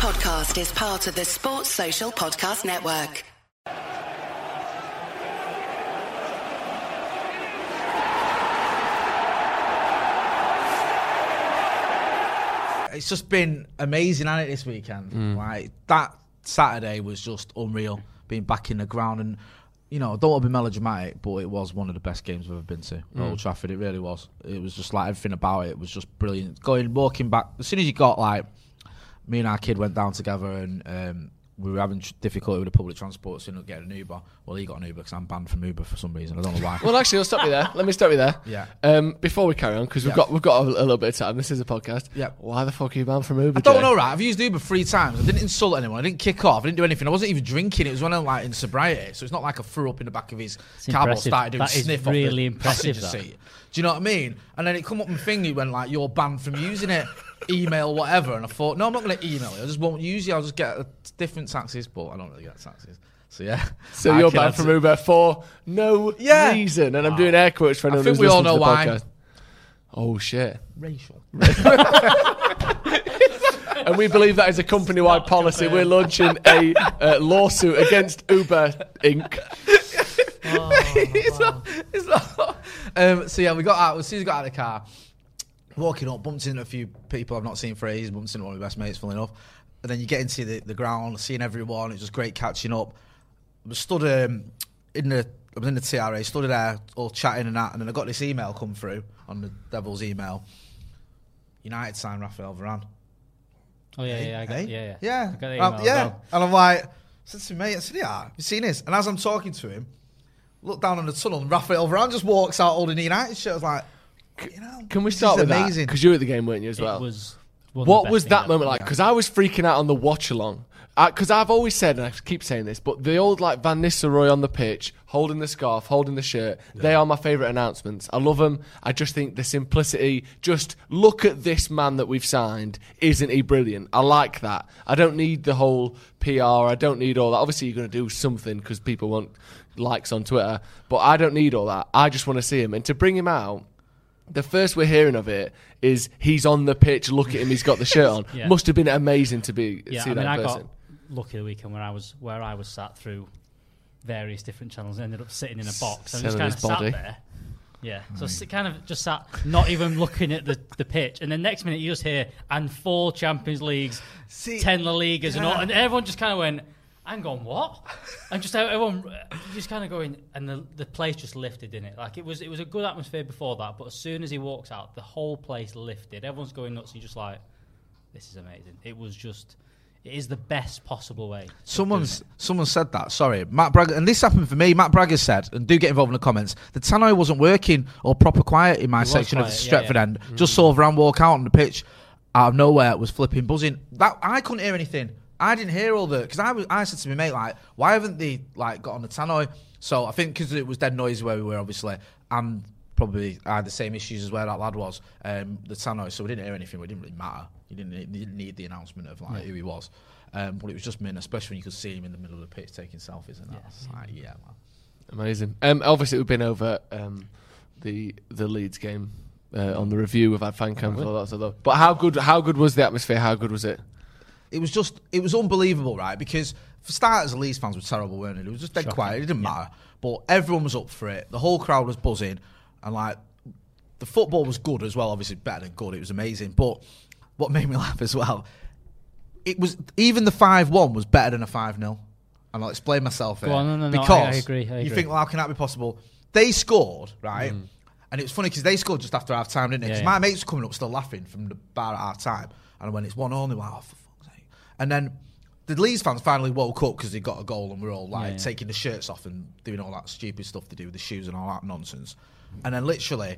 podcast is part of the Sports Social Podcast Network. It's just been amazing, hasn't it, this weekend? Mm. Like that Saturday was just unreal. Being back in the ground and you know, I don't want to be melodramatic, but it was one of the best games I've ever been to. at mm. Old Trafford, it really was. It was just like everything about it was just brilliant. Going walking back as soon as you got like me and our kid went down together and um, we were having difficulty with the public transport, so we ended up getting an Uber. Well, he got an Uber because I'm banned from Uber for some reason. I don't know why. Well, actually, I'll stop you there. Let me stop you there. Yeah. Um, before we carry on, because we've Yeah. got we've got a, a little bit of time. This is a podcast. Yeah. Why the fuck are you banned from Uber? I don't Jay? know, right? I've used Uber three times. I didn't insult anyone. I didn't kick off. I didn't do anything. I wasn't even drinking. It was when I'm like in sobriety, so it's not like I threw up in the back of his car or impressive. started doing That is sniff off really the impressive, passenger that. seat. Do you know what I mean? And then it come up my thing. It went like, "You're banned from using it." Email whatever, and I thought, no, I'm not going to email you. I just won't use it. I'll just get uh, different taxis, but I don't really get taxis. So yeah. So I you're banned from Uber for no Yeah. reason, and I'm doing air quotes for I think who's we all know why. podcast. Oh shit! racial. And we believe that is a company-wide policy. We're launching a uh, lawsuit against Uber Inc. it's not, it's not. Um, so yeah, we got out. As soon as we got out of the car, walking up, bumped into a few people I've not seen for ages. Bumped into one of my best mates, funnily enough. And then you get into the, the ground, seeing everyone. It's just great catching up. I was stood um, in the. I was in the TRA, stood there, all chatting and that, and then I got this email come through on the Devil's email. United signed Rafael Varane. Oh yeah, yeah, I got, Eh? yeah, yeah. yeah, I got the Um, yeah. well. And I'm like, I said to me, mate, I said, yeah, have you seen this? And as I'm talking to him, look down on the tunnel, and Rafael Varane just walks out holding the United shirt. I was like, you know, Can we start with amazing. that? Because you were at the game, weren't you, as well? It was. one of the What was that moment like? Because I was freaking out on the watch along. Because I've always said, and I keep saying this, but the old like Van Nistelrooy on the pitch, holding the scarf, holding the shirt, they are my favourite announcements. I love them. I just think the simplicity, just look at this man that we've signed. Isn't he brilliant? I like that. I don't need the whole PR. I don't need all that. Obviously, you're going to do something because people want likes on Twitter, but I don't need all that. I just want to see him. And to bring him out, the first we're hearing of it is he's on the pitch. Look at him. He's got the shirt on. Yeah. Must have been amazing to be Yeah, see I mean, that I person. got lucky the weekend where I was where I was sat through various different channels. and Ended up sitting in a box and just kind of sat there. Yeah, so hmm. s- kind of just sat, not even looking at the, the pitch, and then next minute you just hear and four Champions Leagues, See, ten La Ligas, and all, and everyone just kind of went, "Hang on, what?" And just everyone just kind of going, and the the place just lifted in it. Like it was it was a good atmosphere before that, but as soon as he walks out, the whole place lifted. Everyone's going nuts. And you're just like, "This is amazing." It was just. It is the best possible way. Someone's someone said that. Sorry, Matt Bragg, and this happened for me. Matt Bragger said, and do get involved in the comments. The tannoy wasn't working or proper quiet in my section of the quiet, yeah, Stretford yeah. end. Mm. Just saw Van walk out on the pitch out of nowhere. Was flipping, buzzing. That I couldn't hear anything. I didn't hear all the because I was. I said to my mate like, why haven't they like got on the tannoy? So I think because it was dead noisy where we were, obviously, and probably I had the same issues as where that lad was. Um, the tannoy, so we didn't hear anything. It didn't really matter. You didn't, you didn't need the announcement of like who he was. Um, but it was just mint, especially when you could see him in the middle of the pitch taking selfies and that. It's like, yeah, man. Amazing. Um, obviously, we've been over um, the the Leeds game uh, on the review. We've had fan cam and all that sort of. But how good? How good was the atmosphere? How good was it? It was just, it was unbelievable, right? Because for starters, the Leeds fans were terrible, weren't it? It was just dead quiet. It didn't matter. But everyone was up for it. The whole crowd was buzzing. And like, the football was good as well. Obviously, better than good. It was amazing. But what made me laugh as well, it was, even the 5 1 was better than a 5 0. And I'll explain myself here. on, no, no, no, I- because I agree, I you think, well, how can that be possible? They scored, right? Mm. And it was funny because they scored just after half time, didn't they? Because yeah. my mates were coming up still laughing from the bar at half time. And when it's one all, they were like, oh, for fuck's sake. And then the Leeds fans finally woke up because they got a goal and we're all like Yeah, yeah. taking the shirts off and doing all that stupid stuff they do with the shoes and all that nonsense. And then literally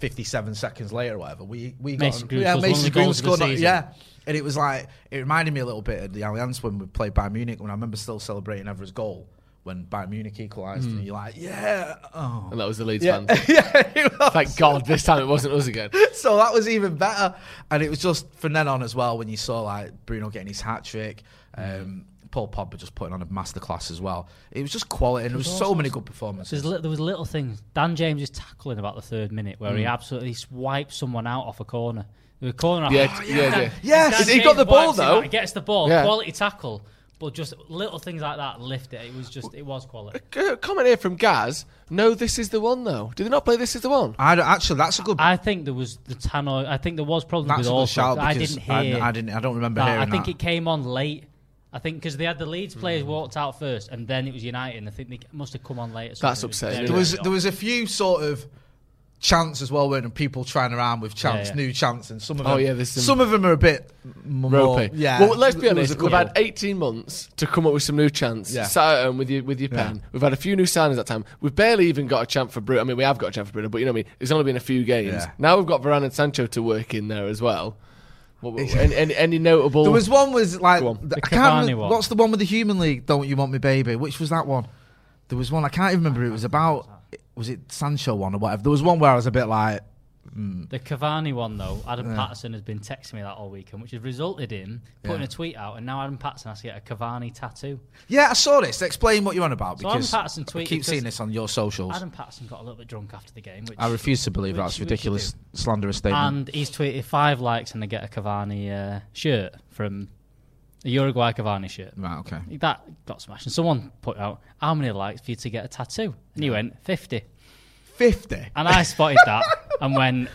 57 seconds later or whatever, we, we got yeah, scores one of Mason the Greenwood of the scored. Yeah. And it was like, it reminded me a little bit of the Allianz when we played Bayern Munich when I remember still celebrating Evra's goal when Bayern Munich equalised. And you're like, yeah. Oh. And that was the Leeds Yeah, fans. yeah. Thank God this time it wasn't us again. so that was even better. And it was just from then on as well when you saw like Bruno getting his hat trick, um, Paul Pogba just putting on a masterclass as well. It was just quality, and there was so many good performances. There's li- there was little things. Dan James is tackling about the third minute where he Mm. absolutely wipes someone out off a corner. The corner. Yeah, Oh, yeah, yeah. Yes! He James got the ball, works though. He gets the ball. Yeah. Quality tackle. But just little things like that lift it. It was just, it was quality. Uh, Comment here from Gaz. No, this is the one though. Did they not play This Is the One? I don't- actually, that's a good. I think there was the Tannoy. I think there was probably that's with a good all. shout I didn't hear. I, didn't. I don't remember that. hearing I think that. it came on late. I think because they had the Leeds players walked out first, and then it was United. And I think they must have come on later. That's something. It was upsetting, there was there was a few sort of chants as well, weren't there? People trying around with chants, yeah. new chants, and some of Oh, them. yeah, there's some- some of them are a bit more, Ropey. Yeah. Well, let's be honest. We've had 18 months to come up with some new chants. Yeah. Sat at home with your with your Yeah. pen. We've had a few new signings that time. We've barely even got a chant for Bruno. I mean, we have got a chant for Bruno, but you know what I mean. It's only been a few games. Yeah. Now we've got Varane and Sancho to work in there as well. What, what- any, any, any notable? There was one was like on. The I can't Cavani remember- one. What's the one with the Human League? Don't you want me, baby? Which was that one? There was one I can't even remember. It was about was it Sancho one or whatever. There was one where I was a bit like, The Cavani one, though, Adam Yeah. Patterson has been texting me that all weekend, which has resulted in putting Yeah. a tweet out, and now Adam Patterson has to get a Cavani tattoo. yeah, I saw this. Explain what you're on about So Adam because Patterson I keep seeing this on your socials. Adam Patterson got a little bit drunk after the game, which I refuse to believe which- that's ridiculous, slanderous statement. and he's tweeted five likes and they get a Cavani uh, shirt from a Uruguay Cavani shirt. right, okay. That got smashed. And someone put out, how many likes for you to get a tattoo? And he went, 50. Fifty. And I spotted that and went,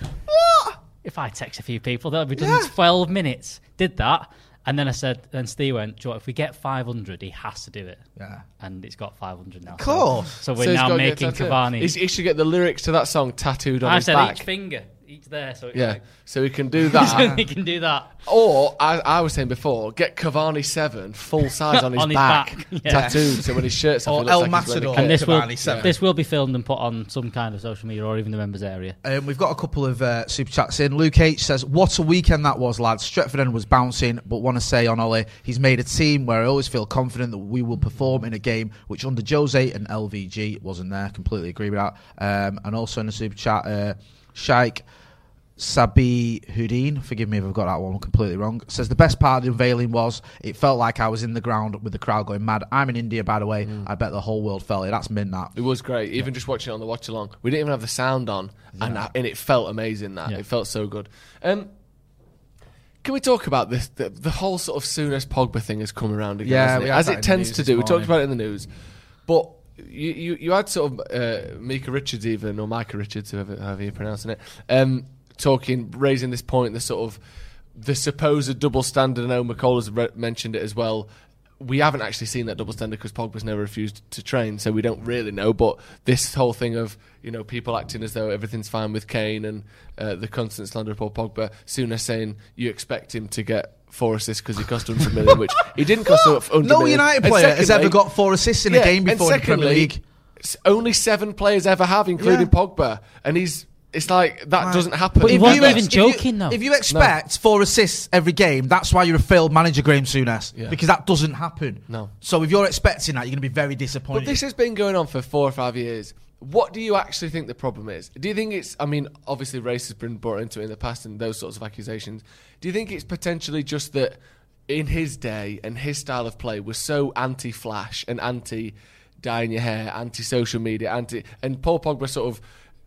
if I text a few people, that'll be done in Yeah. 12 minutes. Did that. And then I said, then Steve went, "Do you know what, if we get 500, he has to do it. Yeah. And it's got 500 now. Cool. So, so we're So now gotta get a making tattoo. Cavani. He should get the lyrics to that song tattooed on I his said back. each finger, each there. So it's yeah, like, so he can do so that. he can do that. Or, I, I was saying before, get Cavani 7 full size on his, On his back, back, yeah. tattooed, so when his shirt's off, Or El like he's wearing a Matador. And this will, seven. this will be filmed and put on some kind of social media or even the members area. Um, we've got a couple of uh, super chats in. Luke H says, "What a weekend that was, lads. Stretford End was bouncing, but want to say on Ollie, he's made a team where I always feel confident that we will perform in a game which under Jose and LVG wasn't there. Completely agree with that. Um, and also in the super chat, uh, Shaik Sabi Houdin, forgive me if I've got that one completely wrong, says the best part of the unveiling was it felt like I was in the ground with the crowd going mad. I'm in India, by the way. I bet the whole world felt it. That's mint that. It was great. Even just watching it on the watch along, we didn't even have the sound on, and I, and it felt amazing. That Yeah. it felt so good. Um, can we talk about this? The, the whole sort of soon as Pogba thing has come around again, Yeah, it? as it tends to do. We talked about it in the news, but you you, you had sort of uh, Mika Richards even or Micah Richards, whoever however you're pronouncing it, um, talking, raising this point, the sort of the supposed double standard. I know McCall has re- mentioned it as well. We haven't actually seen that double standard because Pogba's never refused to train, so we don't really know. But this whole thing of you know people acting as though everything's fine with Kane and uh, the constant slander of Paul Pogba, Souness saying you expect him to get four assists because he cost 100 million, which he didn't cost 100 No million. United player has ever got four assists in a game before in the Premier League. Only seven players ever have, including Yeah. Pogba, and he's. It's like that Right. doesn't happen. But he If wasn't you even ex- if you- joking, though. If you expect four assists every game, that's why you're a failed manager, Graham Souness. Yeah. Because that doesn't happen. No. So if you're expecting that, you're going to be very disappointed. But this has been going on for four or five years. What do you actually think the problem is? Do you think it's? I mean, obviously, race has been brought into it in the past, and those sorts of accusations. Do you think it's potentially just that in his day and his style of play was so anti-flash and anti dyeing your hair, anti-social media, anti, and Paul Pogba sort of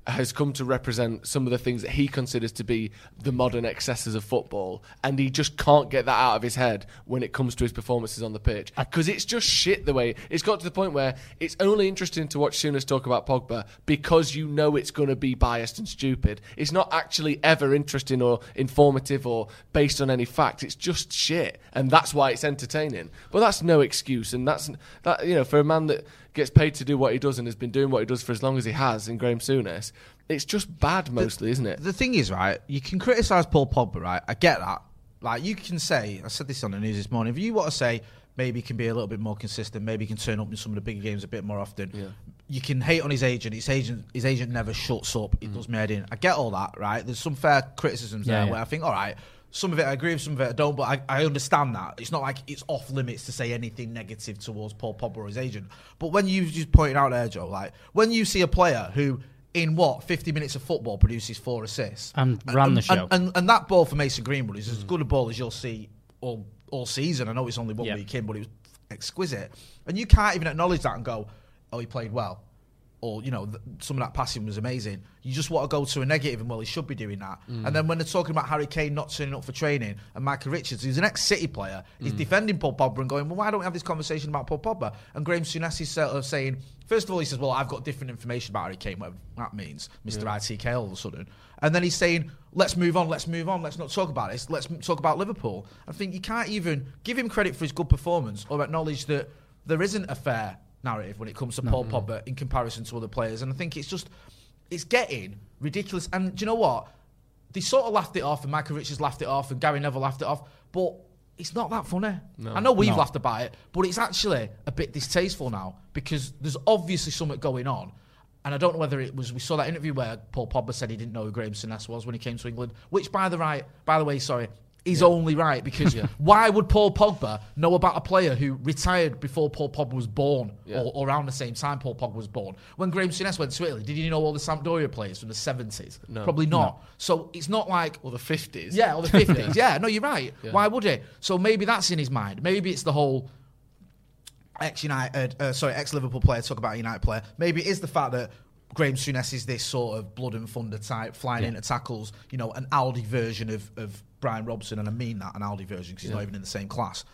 has come to represent some of the things that he considers to be the modern excesses of football, and he just can't get that out of his head when it comes to his performances on the pitch because it's just shit the way it's got to the point where it's only interesting to watch Souness talk about Pogba because you know it's going to be biased and stupid. It's not actually ever interesting or informative or based on any fact. It's just shit, and that's why it's entertaining. But that's no excuse, and that's that you know for a man that gets paid to do what he does and has been doing what he does for as long as he has in Graham Souness. It's just bad mostly, isn't it? the thing is, right, you can criticise Paul Pogba, right? I get that. Like, you can say, I said this on the news this morning, if you want to say maybe he can be a little bit more consistent, maybe he can turn up in some of the bigger games a bit more often, Yeah. you can hate on his agent. His agent his agent never shuts up. He mm. does me in. I get all that, right? There's some fair criticisms Yeah, there yeah. where I think, all right, some of it I agree with, some of it I don't, but I, I understand that. It's not like it's off limits to say anything negative towards Paul Pogba or his agent. But when you just pointed out there, Joe, like when you see a player who in what 50 minutes of football produces four assists And ran the show. and, and, and that ball for Mason Greenwood is as mm. good a ball as you'll see all all season. I know it's only one Yeah. week in, but it was exquisite. And you can't even acknowledge that and go, "Oh, he played well," or you know th- some of that passing was amazing. You just want to go to a negative, and well, he should be doing that. Mm. And then when they're talking about Harry Kane not turning up for training, and Michael Richards, who's an ex-City player, is Mm. defending Paul Pogba and going, well, why don't we have this conversation about Paul Pogba? And Graham Souness is sort of saying, first of all, he says, well, I've got different information about Harry Kane, whatever that means, Mr. ITK all of a sudden. And then he's saying, let's move on, let's move on, let's not talk about this, let's m- talk about Liverpool. I think you can't even give him credit for his good performance or acknowledge that there isn't a fair narrative when it comes to Paul Pogba in comparison to other players. And I think it's just, it's getting ridiculous. And do you know what? They sort of laughed it off, and Michael Richards laughed it off, and Gary Neville laughed it off. But it's not that funny. I know we've No. laughed about it, but it's actually a bit distasteful now because there's obviously something going on. And I don't know whether it was we saw that interview where Paul Pogba said he didn't know who Graham Souness was when he came to England, which by the right, by the way, sorry, is only right because why would Paul Pogba know about a player who retired before Paul Pogba was born Yeah. or, or around the same time Paul Pogba was born? When Graham Souness went to Italy, did he know all the Sampdoria players from the 70s? No. Probably not. So it's not like Or the 50s. yeah, or the fifties. yeah, no, you're right. Why would it? So maybe that's in his mind. Maybe it's the whole ex United, uh, sorry, ex Liverpool player talk about a United player. Maybe it is the fact that Graham Souness is this sort of blood and thunder type, flying into tackles. You know, an Aldi version of of Brian Robson, and I mean that an Aldi version because he's not even in the same class.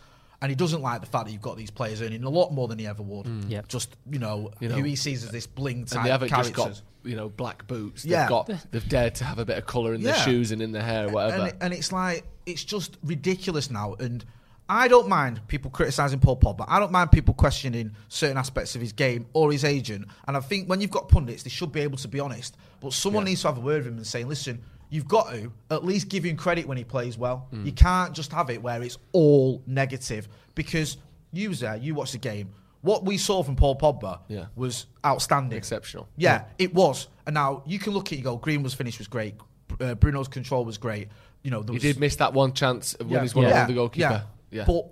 And he doesn't like the fact that you've got these players earning a lot more than he ever would. Mm. Yep. Just you know, You know, who he sees as this bling type And they haven't just got, you know, black boots. They've Yeah. got, they've dared to have a bit of colour in their shoes and in their hair whatever. And, and it's like it's just ridiculous now. And I don't mind people criticizing Paul Pogba. But I don't mind people questioning certain aspects of his game or his agent. And I think when you've got pundits, they should be able to be honest. But someone needs to have a word with him and saying, "Listen, you've got to at least give him credit when he plays well. Mm. You can't just have it where it's all negative because you was there, you watched the game." What we saw from Paul Pogba Yeah. was outstanding. Exceptional. Yeah, it was. And now you can look at it, you go, Green was finish was great. Uh, Bruno's control was great. You know, there he was, did miss that one chance when yeah, he's one yeah, over the goalkeeper. Yeah. Yeah. But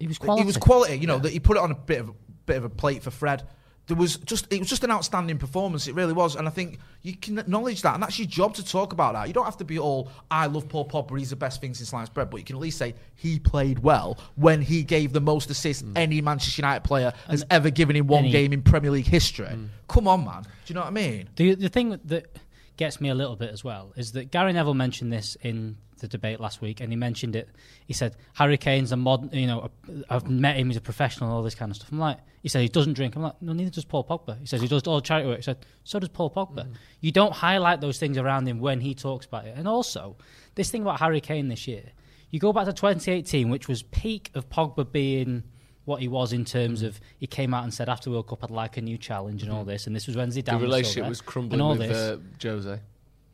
He was it quality. was quality. You know that he put it on a bit of bit of a plate for Fred. There was just it was just an outstanding performance. It really was, and I think you can acknowledge that, and that's your job to talk about that. You don't have to be all I love Paul Pogba. He's the best thing since sliced bread, but you can at least say he played well when he gave the most assists mm. any Manchester United player has ever given in one any- game in Premier League history. Mm. Come on, man. Do you know what I mean? The the thing that gets me a little bit as well is that Gary Neville mentioned this in the debate last week, and he mentioned it. He said Harry Kane's a modern, you know, a, I've met him, he's a professional, all this kind of stuff. I'm like, he said he doesn't drink. I'm like, no, neither does Paul Pogba. He says he does all charity work. He said so does Paul Pogba. Mm-hmm. You don't highlight those things around him when he talks about it. And also, this thing about Harry Kane this year, you go back to 2018, which was peak of Pogba being what he was in terms mm-hmm. of he came out and said after World Cup I'd like a new challenge and all mm-hmm. this, and this was when Zidane the relationship was and crumbling all with this. uh, Jose.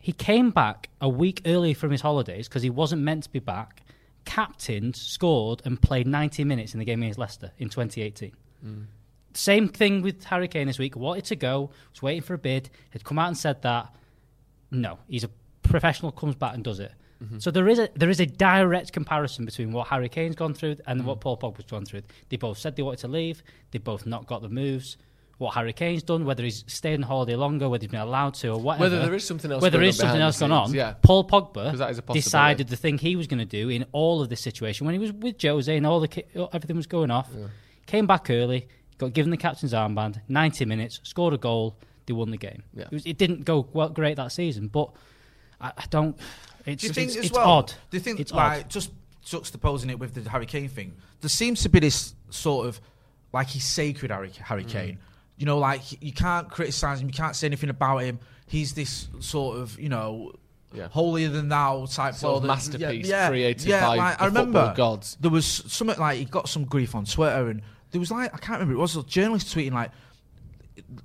He came back a week early from his holidays because he wasn't meant to be back. Captained, scored, and played 90 minutes in the game against Leicester in 2018. Mm. Same thing with Harry Kane this week. Wanted to go, was waiting for a bid, had come out and said that. No, he's a professional, comes back and does it. Mm-hmm. So there is a there is a direct comparison between what Harry Kane's gone through and mm. what Paul Pogba's gone through. They both said they wanted to leave. They both not got the moves. What Harry Kane's done, whether he's stayed on holiday longer, whether he's been allowed to, or whatever. Whether there is something else Whether going there on is something else going on. scenes, yeah. Paul 'Cause that is Pogba decided the thing he was going to do in all of this situation when he was with Jose and all the everything was going off. Came back early, got given the captain's armband, 90 minutes, scored a goal, they won the game. Yeah. It, was, it didn't go well, great that season, but I, I don't. It's, Do you think it's, as it's well? odd. Do you think it's like odd. just juxtaposing it with the Harry Kane thing? There seems to be this sort of like he's sacred Harry, Harry Mm. You know, like you can't criticize him, you can't say anything about him. He's this sort of you know. Yeah. Holier than thou type Sort of player that- masterpiece created by like, the I remember gods. There was something like he got some grief on Twitter, and there was like I can't remember. It was a journalist tweeting like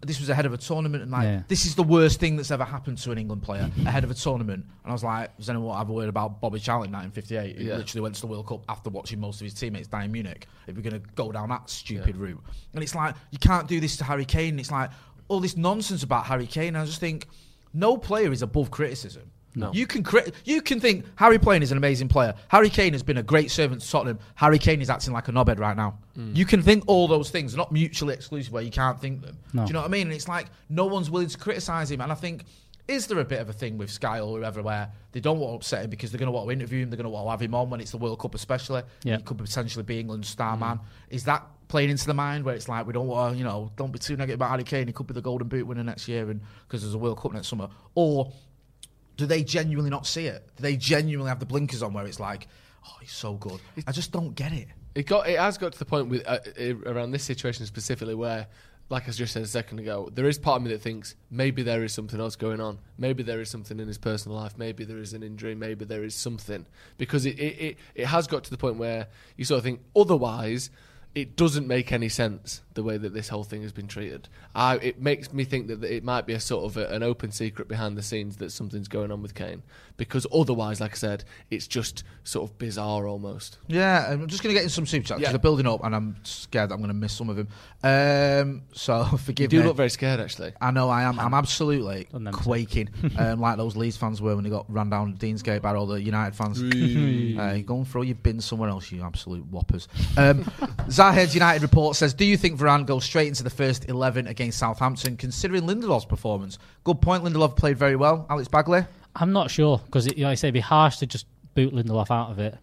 this was ahead of a tournament, and like Yeah. this is the worst thing that's ever happened to an England player mm-hmm. ahead of a tournament. And I was like, does anyone have a word about Bobby Charlton in 1958? He Yeah. literally went to the World Cup after watching most of his teammates die in Munich. If we're going to go down that stupid route, and it's like you can't do this to Harry Kane. It's like all this nonsense about Harry Kane. I just think no player is above criticism. No. You can crit- you can think Harry Kane is an amazing player. Harry Kane has been a great servant to Tottenham. Harry Kane is acting like a knobhead right now. Mm. You can think all those things, not mutually exclusive where you can't think them. No. Do you know what I mean? And it's like no one's willing to criticise him. And I think is there a bit of a thing with Sky or whoever where they don't want to upset him because they're going to want to interview him, they're going to want to have him on when it's the World Cup, especially? Yeah. He could potentially be England's star man. Is that playing into the mind where it's like we don't want to, you know, don't be too negative about Harry Kane. He could be the Golden Boot winner next year, and because there's a World Cup next summer, or do they genuinely not see it? Do they genuinely have the blinkers on where it's like, oh, he's so good? I just don't get it. It got. It has got to the point with uh, uh, around this situation specifically where, like I just said a second ago, there is part of me that thinks maybe there is something else going on. Maybe there is something in his personal life. Maybe there is an injury. Maybe there is something because it it, it, it has got to the point where you sort of think otherwise. It doesn't make any sense the way that this whole thing has been treated. I, it makes me think that it might be a sort of a, an open secret behind the scenes that something's going on with Kane, because otherwise, like I said, it's just sort of bizarre almost. Yeah, I'm just going to get in some super chats because Yeah. they're building up, and I'm scared that I'm going to miss some of them. Um, so You forgive do me. look very scared, actually. I know I am. I'm absolutely Done them too. quaking, um, like those Leeds fans were when they got run down Deansgate by all the United fans. uh, go and throw your bin somewhere else, you absolute whoppers. Um, Zahed United report says, "Do you think Varane goes straight into the first eleven against Southampton? Considering Lindelof's performance, good point. Lindelof played very well. Alex Bagley, I'm not sure because, like I say, it'd be harsh to just boot Lindelof out of it.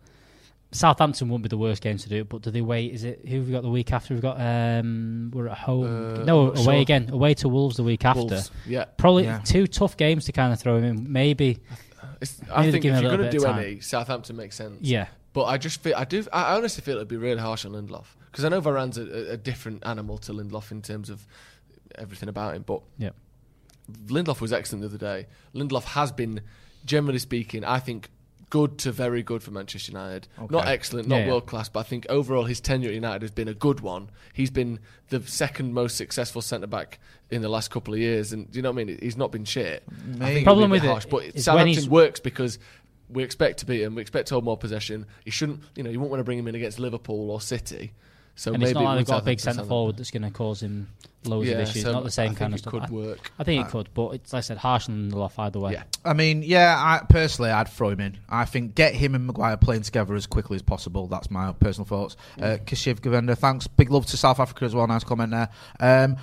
Southampton won't be the worst game to do it, but do they wait? Is it who have we got the week after? We've got um, we're at home. Uh, no, away not sure. again. Away to Wolves the week after. Wolves. Yeah. Probably Yeah. two tough games to kind of throw him in. Maybe, It's, I they think if you're going to do of time. any, Southampton makes sense. yeah. But I just feel I do. I honestly feel it'd be really harsh on Lindelof because I know Varane's a, a, a different animal to Lindelof in terms of everything about him. But Yeah. Lindelof was excellent the other day. Lindelof has been, generally speaking, I think good to very good for Manchester United. Not excellent, not Yeah, yeah. world class, but I think overall his tenure at United has been a good one. He's been the second most successful centre back in the last couple of years, and do you know what I mean? He's not been shit. I think it'd Problem a bit with it harsh, but is when Southampton works because. We expect to beat him. We expect to hold more possession. He shouldn't, you know, you won't want to bring him in against Liverpool or City. So and maybe it's not like they've got a big centre forward that's going to cause him loads of issues. so Not the same I kind of stuff. could I- work. I think it could, but it's like I said, harsh on Lindelof either way. Yeah. I mean, yeah, I, personally, I'd throw him in. I think get him and Maguire playing together as quickly as possible. That's my personal thoughts. Uh, Kashiv Govender, thanks. Big love to South Africa as well. Nice comment there. Um,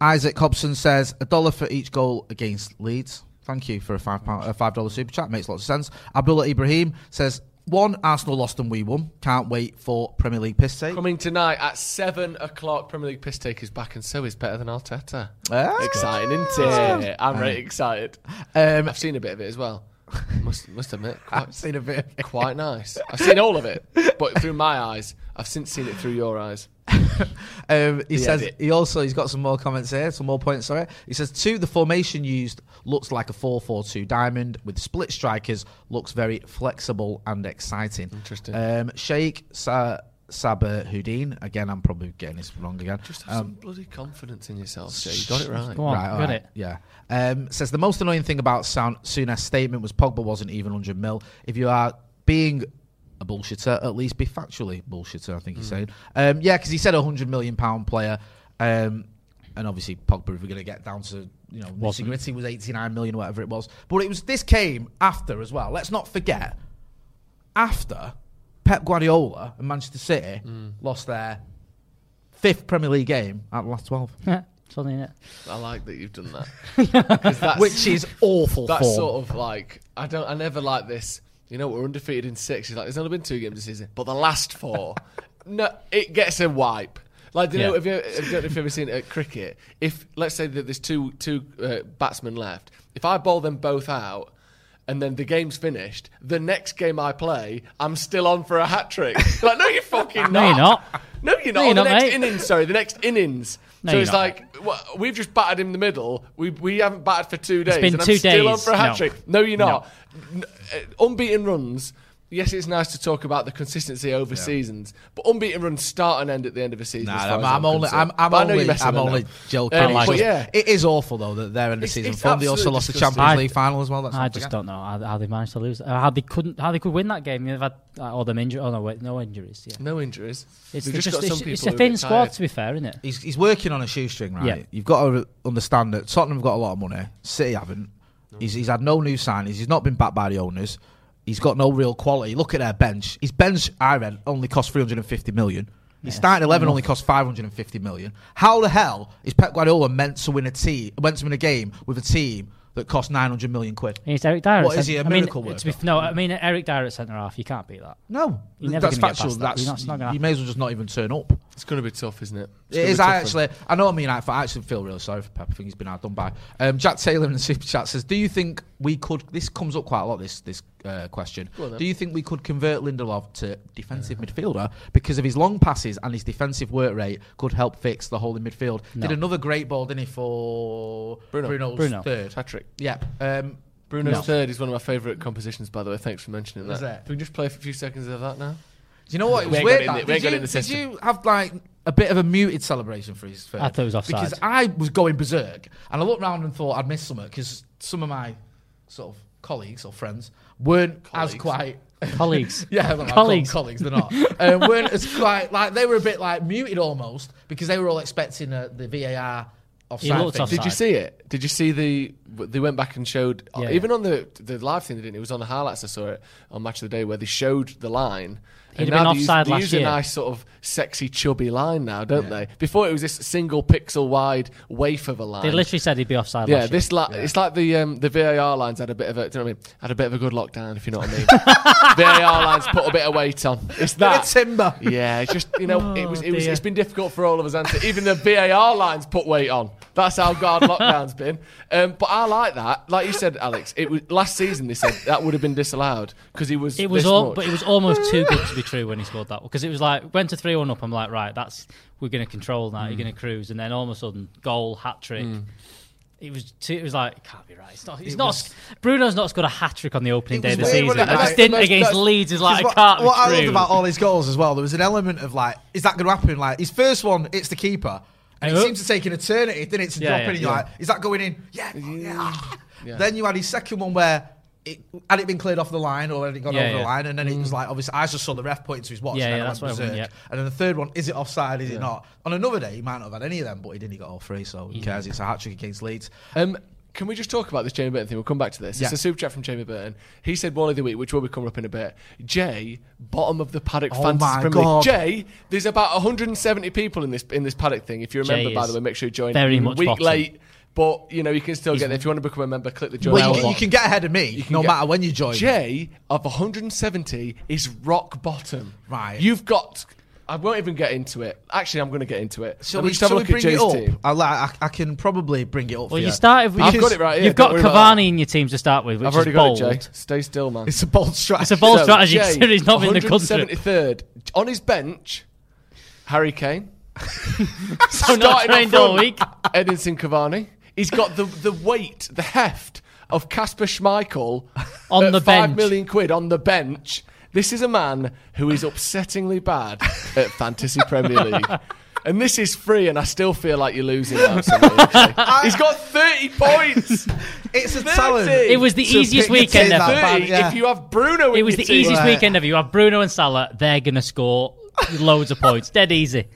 Isaac Hobson says a dollar for each goal against Leeds. Thank you for a five pound, a five dollar super chat. Makes lots of sense. Abdullah Ibrahim says one Arsenal lost and we won. Can't wait for Premier League piss take. Coming tonight at seven o'clock, Premier League piss take is back, and so is better than Arteta. Ah. Exciting, isn't it? I'm very excited. Um, I've seen a bit of it as well. Must must admit, I've seen a bit. Of it. quite nice. I've seen all of it, but through my eyes. I've since seen it through your eyes. Um, he The says edit. he also he's got some more comments here, some more points. Sorry, he says two. The formation used looks like a 4-4-2 diamond with split strikers. Looks very flexible and exciting. Interesting. Um, Sheikh Sa- Saber Houdin. Again, I'm probably getting this wrong again. Just have some Um, bloody confidence in yourself, Jay. You got it right. Go on, right, got alright, it. Yeah. Um, says the most annoying thing about Sound Souness' statement was Pogba wasn't even 100 mil. If you are being a bullshitter, at least be factually bullshitter. I think he's saying. Um, yeah, because he said a 100 million pound player, um, and obviously Pogba, if we're going to get down to you know Wasn't. nitty-gritty, was 89 million, whatever it was. But it was this came after as well. Let's not forget after Pep Guardiola and Manchester City lost their fifth Premier League game out of the last 12. Yeah, funny, innit? I like that you've done that, that's- which is awful That's form. sort of like I don't. I never like this. You know, we're undefeated in six. He's like, there's only been two games this season, but the last four, no, it gets a wipe. Like, do you know, Yeah. have you, I don't know if you've ever seen it at cricket? If let's say that there's two two uh, batsmen left, if I bowl them both out. And then the game's finished. The next game I play, I'm still on for a hat trick. like, no, you're fucking not. No, you're not. No, you're not. No, you're the not, next mate. innings, sorry, the next innings. No, so it's not. like well, we've just battered in the middle. We we haven't batted for two days. been and two I'm still on for a hat No. trick. No, you're not. N- uh, unbeaten runs. Yes, it's nice to talk about the consistency over seasons, but unbeaten runs start and end at the end of a season. Nah, as far I'm, I'm only, concerned. I'm, I'm But I know you're only, I'm with only them. joking. Um, It's but yeah. it is awful though that they're in the season it's fun. They also absolutely lost the disgusting. Champions I- League final as well. That's I just don't know how, how they managed to lose. Uh, how they couldn't, how they could win that game. They've had uh, all them injuries. Oh no, wait, no injuries. Yeah, No injuries. it's just, just it's, it's a thin squad tired. to be fair, isn't it? He's, he's working on a shoestring, right? Yeah. You've got to understand that Tottenham have got a lot of money. City haven't. He's, he's had no new signings. He's not been backed by the owners. He's got no real quality. Look at their bench. His bench, I read, only cost 350 million. His starting 11 only cost 550 million. How the hell is Pep Guardiola meant to win a team, meant to win a game with a team that cost 900 million quid. He's Eric Dier. What, is he a I miracle be- no, I mean Eric Dier at centre half. You can't beat that. No, You're never that's factual. that. That's You're not- not you may as well just not even turn up. It's going to be tough, isn't it? It's It gonna is be tough I for him. actually. I know. I mean, I, I actually feel really sorry for Pep. I think he's been outdone by. Um, Jack Taylor in the super chat says, "Do you think we could?" This comes up quite a lot. This this uh, question. Go on then. Do you think we could convert Lindelof to defensive midfielder because of his long passes and his defensive work rate could help fix the hole in midfield? No. Did another great ball, didn't he, for Bruno. Bruno's Bruno. third? Patrick. Yeah. Um, Bruno's No. third is one of my favourite compositions, by the way. Thanks for mentioning that. Is it? Can we just play for a few seconds of that now? Do you know what? It We was ain't weird. it in that. the- we Did, ain't got it you, in the did you have like a bit of a muted celebration for his third? I thought it was offside. Because I was going berserk, and I looked round and thought I'd missed something because some of my sort of colleagues or friends weren't as quite. Colleagues. Yeah, well, I call them Colleagues. colleagues. They're not. um, weren't as quite like they were a bit like muted almost because they were all expecting uh, the VAR offside. looked thing. offside. Did you see it? Did you see the? They went back and showed Yeah, even on the the live thing they didn't. It was on the highlights. I saw it on Match of the Day where they showed the line. He'd and have been now they use- offside they use year. a nice sort of sexy chubby line now, don't they? Before it was this single pixel wide waif of a line. They literally said he'd be offside. yeah, last year. this li- it's like the um, the VAR lines had a bit of a, do you know what I mean? Had a bit of a good lockdown, if you know what I mean. VAR lines put a bit of weight on. It's Bit of that. timber. Yeah, it's just you know, it was, it was it's been difficult for all of us, and even the VAR lines put weight on. That's how God lockdown's been. Um, but I like that. Like you said, Alex, it was last season. They said that would have been disallowed because he was. It was this all, much. but it was almost too good to be true when he scored that one because it was like went to three one up. I'm like, right, that's we're going to control now. Mm. You're going to cruise, and then all of a sudden, goal, hat trick. It was. Too, it was like it can't be right. It's not. It's It not. was- Bruno's not scored a hat trick on the opening day of the was weird, season. wasn't it? But Like, his stint most- against that's- Leeds is like, Because it can't what, what be I true. loved about all his goals as well, there was an element of like, is that going to happen? Like his first one, it's the keeper, and it Uh, seems to take an eternity, didn't it, to Yeah, drop yeah, in? And you're yeah. like, is that going in? Yeah, oh, yeah. Yeah. Then you had his second one where. It, had it been cleared off the line or had it gone Yeah, over the line? And then it was like, obviously, I just saw the ref pointing to his watch. Yeah, and then yeah, I that's went what I meant, berserk. yeah. And then the third one, is it offside? Is it not? On another day, he might not have had any of them, but he didn't. He got all three, so who cares? It's a hat trick against Leeds. Um, can we just talk about this Jamie Burton thing? We'll come back to this. Yeah. It's a super chat from Jamie Burton. He said Wall of the Week, which will be coming up in a bit. Jay, bottom of the paddock Oh fantasy my Premier League. God. Jay, there's about 170 people in this in this paddock thing. If you remember, Jay by the way, make sure you join. very You're much week bottom. late, but you know you can still He's- get there. If you want to become a member, click the join. Well, you, can, you can get ahead of me, You can no get- matter when you join. Jay of 170 is rock bottom. Right. You've got. I won't even get into it. Actually, I'm going to get into it. Shall Let we, have a shall we look bring at it up? team. I, I, I can probably bring it up Well, for you you. started. With, I've got it right here, You've don't got Cavani in your team to start with, which I've already is got bold. it, Jay. Stay still, man. It's a bold strategy. It's a bold So, strategy. Jay, he's not in the country. 173rd. On his bench, Harry Kane. So not Starting up trained all week. Edinson Cavani. He's got the, the weight, the heft of Kasper Schmeichel On at the five bench. million quid on the bench. This is a man who is upsettingly bad at fantasy Premier League. And this is free, and I still feel like you're losing out. He's got 30 points. It's a 30. talent. It was the to easiest pick a weekend team ever. that bad, yeah. if you have Bruno in It was your the team. easiest Right. weekend ever. You have Bruno and Salah. They're gonna score loads of points. Dead easy.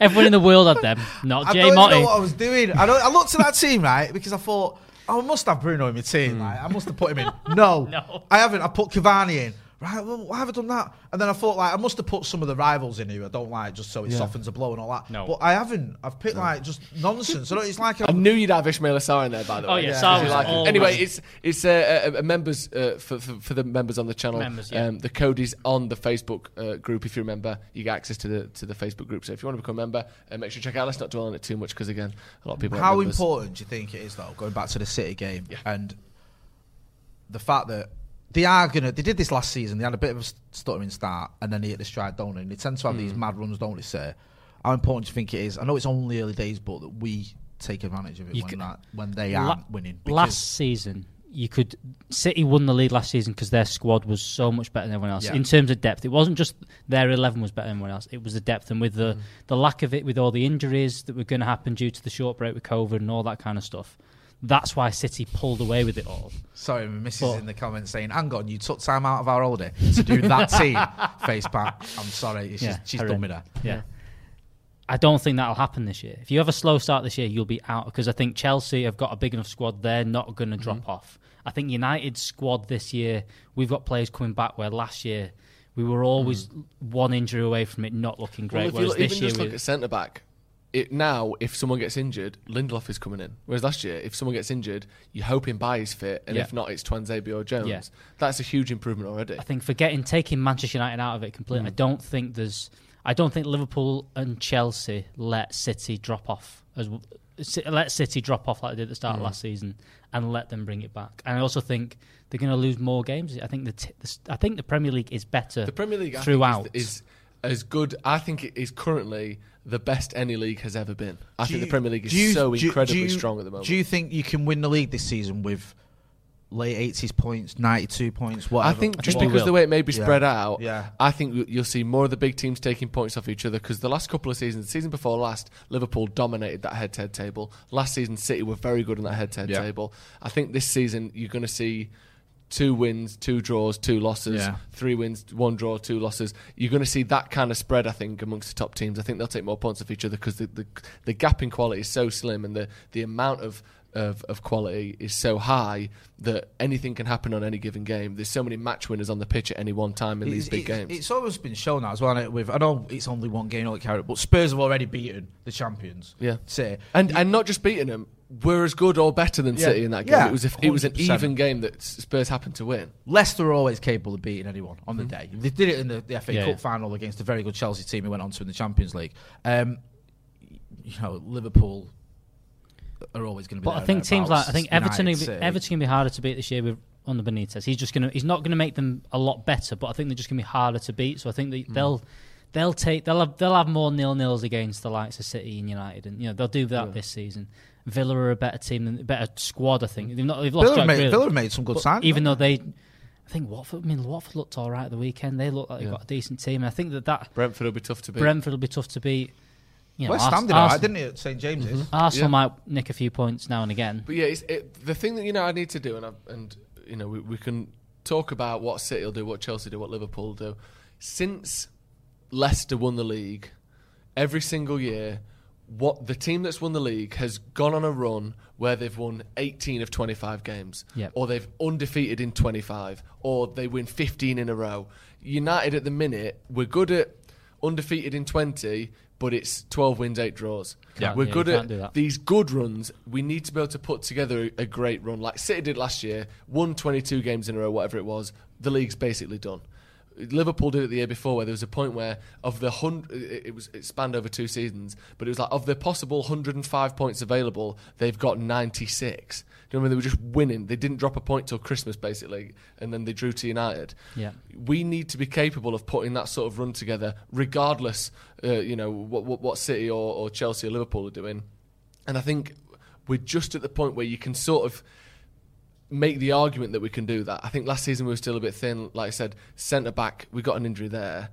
Everyone in the world had them. Not I Jay don't even know Motti. what I was doing. I, don't, I looked at that team right because I thought oh, I must have Bruno in my team. Hmm. Like, I must have put him in. No, No. I haven't. I put Cavani in. Right, well, why have I done that? And then I thought like I must have put some of the rivals in who I don't like just so it softens the blow and all that. No. but I haven't. I've picked like just nonsense. I don't, it's like I knew you'd have Ismaila Sarr in there, by the way. Oh, yeah, Yeah. Sarr was like it. always- Anyway, it's it's uh, a, a members uh, for, for for the members on the channel. Members, yeah. um, the code is on the Facebook uh, group. If you remember, you get access to the to the Facebook group. So if you want to become a member, uh, make sure you check out. Let's not dwell on it too much because again, a lot of people. aren't How important do you think it is, though, going back to the City game Yeah. and the fact that they are gonna? They did this last season. They had a bit of a stuttering start, and then they hit the stride, don't they? And they tend to have these Hmm. mad runs, don't they? Sir, how important do you think it is? I know it's only early days, but that we take advantage of it You when that when they La- aren't winning. Last season, you could City won the league last season because their squad was so much better than everyone else Yeah. in terms of depth. It wasn't just their eleven was better than everyone else; it was the depth and with the Mm. the lack of it, with all the injuries that were going to happen due to the short break with COVID and all that kind of stuff. That's why City pulled away with it all. sorry, my missus But- in the comments saying, "Hang on, you took time out of our holiday to do that team face pack." I'm sorry, it's Yeah, just, she's horrendous. done me there. Yeah. I don't think that'll happen this year. If you have a slow start this year, you'll be out because I think Chelsea have got a big enough squad. They're not going to Mm-hmm. drop off. I think United's squad this year, we've got players coming back where last year we were always one injury away from it not looking Mm. Well, great. if you look, this even year, just we, look at centre back, it now, if someone gets injured, Lindelof is coming in. Whereas last year, if someone gets injured, you're hoping Bailly's fit, and Yeah. if not, it's Tuanzebe or Jones. Yeah. That's a huge improvement already. I think forgetting taking Manchester United out of it completely, Mm. I don't think there's. I don't think Liverpool and Chelsea let City drop off as let City drop off like they did at the Mm. start of last season and let them bring it back. And I also think they're going to lose more games. I think the, t- the I think the Premier League is better. The Premier League throughout is, is as good. I think it is currently the best any league has ever been. I Do think you- the Premier League is you- so incredibly you- strong at the moment. Do you think you can win the league this season with late eighties points, ninety two points, I think I just think because the way it may be Yeah. spread out, Yeah. I think you- you'll see more of the big teams taking points off each other. Because the last couple of seasons, the season before last, Liverpool dominated that head-to-head table. Last season, City were very good in that head-to-head table. I think this season you're going to see two wins, two draws, two losses, Yeah. three wins, one draw, two losses. You're going to see that kind of spread. I think amongst the top teams, I think they'll take more points off each other because the, the the gap in quality is so slim and the the amount of of, of quality is so high that anything can happen on any given game. There's so many match winners on the pitch at any one time in these big it's- games. It's always been shown that as well. it, With I know it's only one game, not carry it, but Spurs have already beaten the champions. Yeah. Say and and not just beating them, we're as good or better than Yeah. City in that game. Yeah, it was a, it was an 100%. even game that Spurs happened to win. Leicester are always capable of beating anyone on the day. They did it in the, the FA Yeah, Cup final against a very good Chelsea team who went on to win the Champions League. Um, you know, Liverpool are always going to be. But there I think and teams thereabouts. like I think Everton, United, be, Everton can be harder to beat this year with under Benitez. He's just gonna he's not gonna make them a lot better, but I think they're just gonna be harder to beat. So I think that they'll they'll take they'll have they'll have more nil nils against the likes of City and United, and you know they'll do that this season. Villa are a better team than a better squad. I think they've not they've lost Villa, made, Grealish, Villa made some good but signs. even though they. I think Watford. I mean, Watford looked all right at the weekend. They look like they've Yeah. got a decent team. And I think that that Brentford will be tough to beat. Brentford will be tough to beat. You know, West Ham did all right, Arsenal- didn't it? at St James's. Mm-hmm. Arsenal Yeah. might nick a few points now and again. But yeah, it's, it, the thing that you know I need to do, and I, and you know we, we can talk about what City will do, what Chelsea do, what Liverpool do. Since Leicester won the league, every single year, what the team that's won the league has gone on a run where they've won 18 of 25 games, Yep. or they've undefeated in 25, or they win 15 in a row. United at the minute, we're good at undefeated in 20, but it's 12 wins, eight draws. Yeah. we're Yeah, good at can't do that. these good runs, we need to be able to put together a, a great run. Like City did last year, won 22 games in a row, whatever it was. The league's basically done. Liverpool did it the year before, where there was a point where of the hundred, it was it spanned over two seasons, but it was like of the possible 105 points available, they've got 96. Do you know what I mean? They were just winning. They didn't drop a point till Christmas, basically, and then they drew to United. Yeah. we need to be capable of putting that sort of run together, regardless, uh, you know, what, what what City or, or Chelsea or Liverpool are doing. And I think we're just at the point where you can sort of make the argument that we can do that. I think last season we were still a bit thin. Like I said, centre back, we got an injury there.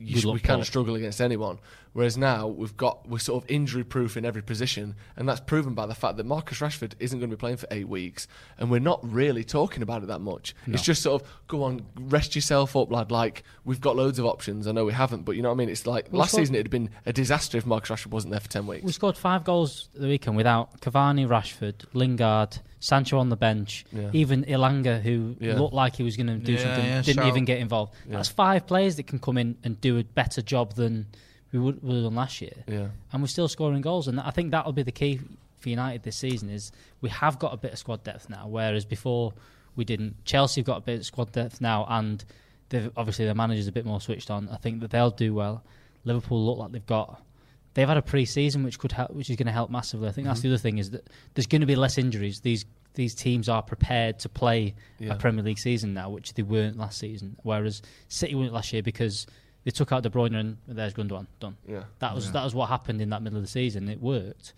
We we kind of struggle against anyone. Whereas now we've got we're sort of injury proof in every position, and that's proven by the fact that Marcus Rashford isn't going to be playing for eight weeks, and we're not really talking about it that much. It's just sort of go on, rest yourself up, lad. Like we've got loads of options. I know we haven't, but you know what I mean. It's like Well, last so- season it'd been a disaster if Marcus Rashford wasn't there for ten weeks. We scored five goals the weekend without Cavani, Rashford, Lingard, Sancho on the bench, Yeah. even Elanga, who Yeah. looked like he was going to do Yeah, something, yeah, didn't shout. even get involved. Yeah. That's five players that can come in and do a better job than we would, would have done last year. yeah. And we're still scoring goals. And I think that'll be the key for United this season is we have got a bit of squad depth now, whereas before we didn't. Chelsea have got a bit of squad depth now, and they've, obviously their manager's a bit more switched on. I think that they'll do well. Liverpool look like they've got they've had a pre-season which could help, which is going to help massively. I think that's the other thing is that there's going to be less injuries. These these teams are prepared to play Yeah. a Premier League season now, which they weren't last season. Whereas City weren't last year because they took out De Bruyne and there's Gundogan done. Yeah. That was Yeah. that was what happened in that middle of the season. It worked.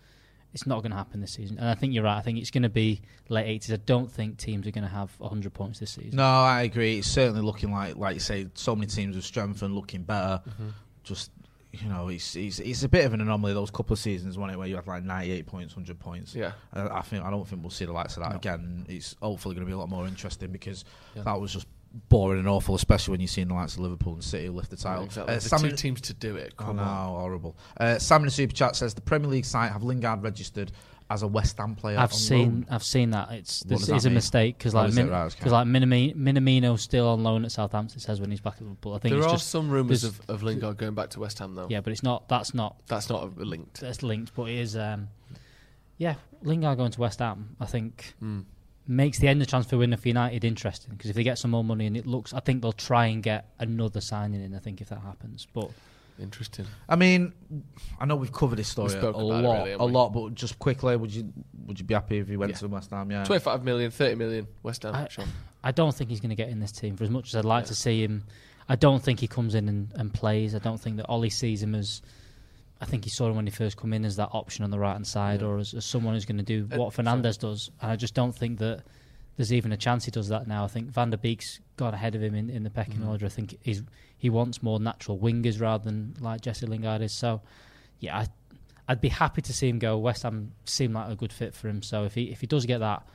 It's not going to happen this season, and I think you're right. I think it's going to be late eighties. I don't think teams are going to have 100 points this season. No, I agree. It's certainly looking like, like you say, so many teams have strengthened, looking better. Mm-hmm. Just you know, it's, it's it's a bit of an anomaly those couple of seasons, wasn't it, where you had like ninety eight points, hundred points. Yeah. I, I think I don't think we'll see the likes of that No. again. It's hopefully going to be a lot more interesting because Yeah. that was just boring and awful, especially when you've seen the likes of Liverpool and City lift the title. Exactly. Uh, the Sam- two teams to do it. Come know, on. horrible. Uh, Sam in the super chat says the Premier League site have Lingard registered as a West Ham player. I've seen loan. I've seen that. It's What this does that is a mean? mistake because like is? Min, Right, okay. cause like Minami, Minamino's still on loan at Southampton. It says when he's back at Liverpool. I think There it's are just some rumours of, of Lingard going back to West Ham though. yeah, but it's not. That's not. That's not linked. That's linked, but it is. Um, yeah, Lingard going to West Ham. I think Mm. makes the end of transfer window for United interesting because if they get some more money and it looks, I think they'll try and get another signing in. I think if that happens, but Interesting. I mean, I know we've covered this story a spoken about it lot, really, a lot, but just quickly, would you would you be happy if he went Yeah. to West Ham? Yeah, 25 million, 30 million, West Ham. I- Sean. I don't think he's going to get in this team for as much as I'd like Yeah. to see him. I don't think he comes in and, and plays. I don't think that Ollie sees him as. I think he saw him when he first come in as that option on the right hand side, Yeah. or as, as someone who's going to do Uh, what Fernandes does. And I just don't think that there's even a chance he does that now. I think Van der Beek's gone ahead of him in, in the pecking Mhm. order. I think he's he wants more natural wingers rather than like Jesse Lingard is. So, yeah, I, I'd be happy to see him go. West Ham seem like a good fit for him. So if he if he does get that,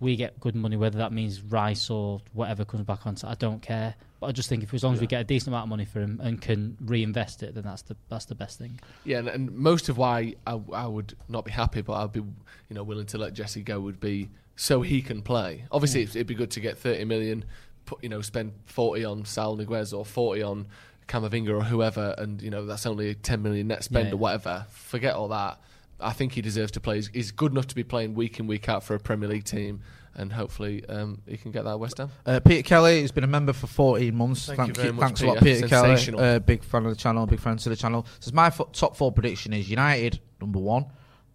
we get good money. Whether that means Rice or whatever comes back on, I don't care. But I just think if as long as we get a decent amount of money for him and can reinvest it, then that's the that's the best thing. Yeah, and, and most of why I, I would not be happy, but I'd be you know willing to let Jesse go would be so he can play. Obviously, Mm. it'd, it'd be good to get 30 million, put, you know, spend 40 on Saúl Ñíguez or 40 on Camavinga or whoever, and you know that's only 10 million net spend Yeah. or whatever. Forget all that. I think he deserves to play. He's, he's good enough to be playing week in week out for a Premier League team, and hopefully um, he can get that West Ham. Uh, Peter Kelly has been a member for 14 months. Thank you very much, Thanks a lot, Peter. Peter Kelly. Uh, big fan of the channel, big fan to the channel. Says my fo- top four prediction is United number one,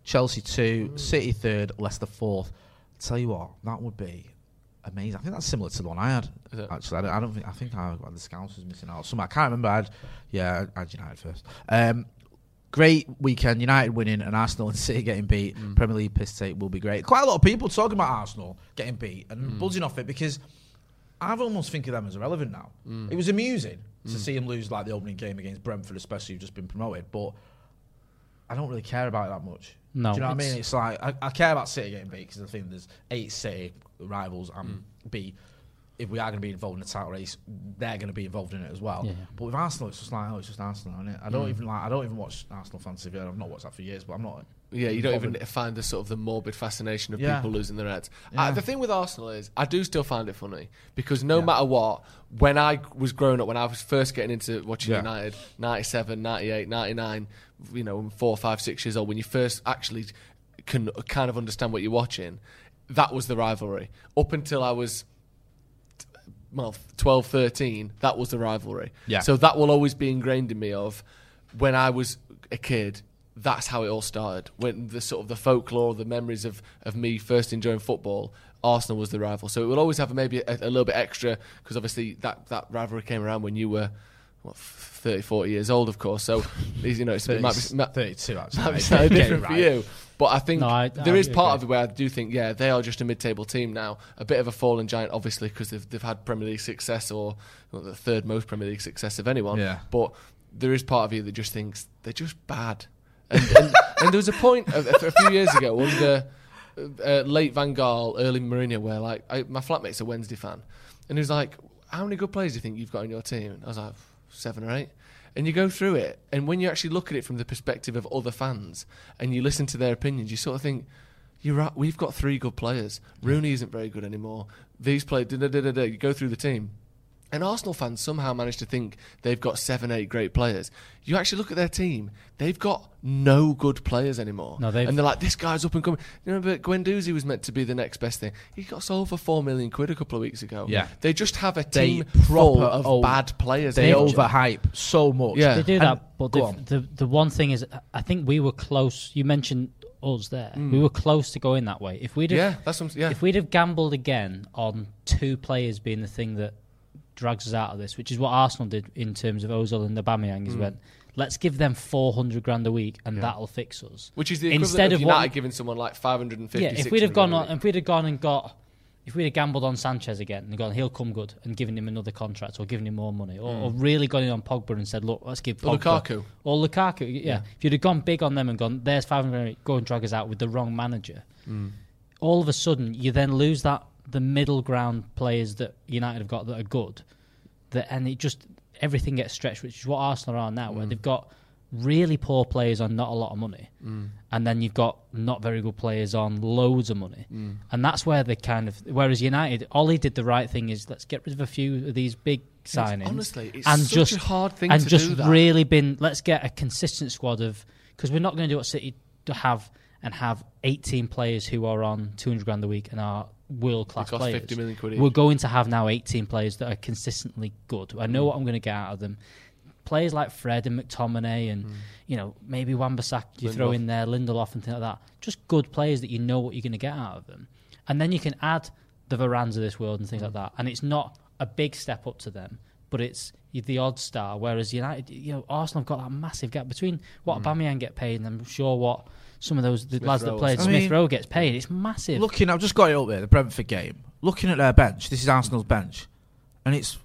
Chelsea two, City third, Leicester fourth. Tell you what, that would be amazing. I think that's similar to the one I had. Actually, I don't, I don't think I think I got the Scouts was missing out. Some I can't remember. I had yeah, I had United first. Um, great weekend. United winning and Arsenal and City getting beat. Mm. Premier League piss take will be great. Quite a lot of people talking about Arsenal getting beat and Mm. buzzing off it because I've almost think of them as irrelevant now. Mm. It was amusing to see him lose like the opening game against Brentford, especially who've just been promoted. But I don't really care about it that much. No, Do you know what I mean? It's like I, I care about City getting beat because I think there's eight City rivals and Mm. B. If we are going to be involved in the title race, they're going to be involved in it as well. Yeah. But with Arsenal, it's just like oh, it's just Arsenal, isn't it? I Mm. don't even like. I don't even watch Arsenal fantasy. I've not watched that for years, but I'm not. Yeah, you don't even find the sort of the morbid fascination of Yeah. people losing their heads. Yeah. The thing with Arsenal is, I do still find it funny because no matter what, when I was growing up, when I was first getting into watching Yeah. United, 97, 98, 99, you know, four, five, six years old, when you first actually can kind of understand what you're watching, that was the rivalry. Up until I was well, 12, 13, that was the rivalry. Yeah. So that will always be ingrained in me of when I was a kid, that's how it all started. When the sort of the folklore, the memories of, of me first enjoying football, Arsenal was the rival. So it will always have maybe a, a little bit extra because obviously that, that rivalry came around when you were what, 30, 40 years old, of course. So you know, it's, it might be, might, 32 actually. might be slightly different for you. But I think No, I- there I is part agree. of it where I do think, yeah, they are just a mid-table team now. A bit of a fallen giant, obviously, because they've, they've had Premier League success or well, the third most Premier League success of anyone. Yeah. But there is part of you that just thinks they're just bad. And, and, and there was a point a, a few years ago under uh, late Van Gaal, early Mourinho, where like I, my flatmate's a Wednesday fan, and he was like, "How many good players do you think you've got in your team?" And I was like, seven or eight. And you go through it, and when you actually look at it from the perspective of other fans, and you listen to their opinions, you sort of think, "You're right. We've got three good players. Rooney isn't very good anymore. These players, da da da da da." You go through the team, and Arsenal fans somehow manage to think they've got seven, eight great players. You actually look at their team; they've got no good players anymore. No, and they're like, "This guy's up and coming." You know, but Guendouzi was meant to be the next best thing. He got sold for four million quid a couple of weeks ago. Yeah. they just have a They team full of o- bad players. They now. overhype so much. Yeah. They do And- that, but the, on. the the one thing is, I think we were close. You mentioned us there. We were close to going that way. If we'd have, Mm. yeah, that's what I'm, yeah. if we'd have gambled again on two players being the thing that drags us out of this, which is what Arsenal did in terms of Ozil and Aubameyang, is went, let's give them four hundred grand a week and Mm. Yeah. that'll fix us. Which is the Instead of of what- United giving someone like 550. yeah, if we'd have gone on, if we'd have gone and got, if we'd have gambled on Sanchez again and gone, he'll come good, and given him another contract or giving him more money, or, or really gone in on Pogba and said, look, let's give Or Pogba Lukaku. or Lukaku. Yeah. Yeah. if you'd have gone big on them and gone, there's five hundred, go and drag us out with the wrong manager. Mm. All of a sudden, you then lose that the middle ground players that United have got that are good, that and it just everything gets stretched, which is what Arsenal are now, where Mm. they've got really poor players on not a lot of money, Mm. and then you've got not very good players on loads of money, Mm. and that's where they kind of. Whereas United, Ollie did the right thing: is let's get rid of a few of these big signings. honestly, it's and just hard thing and to just do that. really been let's get a consistent squad of because we're not going to do what City to have and have 18 players who are on 200 grand a week and are world class players. 50 million quid each. We're going to have now 18 players that are consistently good. I Mm. know what I'm going to get out of them. Players like Fred and McTominay and Mm. you know maybe Wan-Bissaka you throw in there Lindelof and things like that. Just good players that you know what you're going to get out of them, and then you can add the Varans of this world and things like that. And it's not a big step up to them, but it's the odd star. Whereas United, you know, Arsenal have got that massive gap between what Aubameyang get paid and I'm sure what some of those the Smith lads Rowe that played something. Smith I mean, Rowe gets paid. It's massive. Looking, I've just got it up there, the Brentford game. Looking at their bench, this is Arsenal's bench, and it's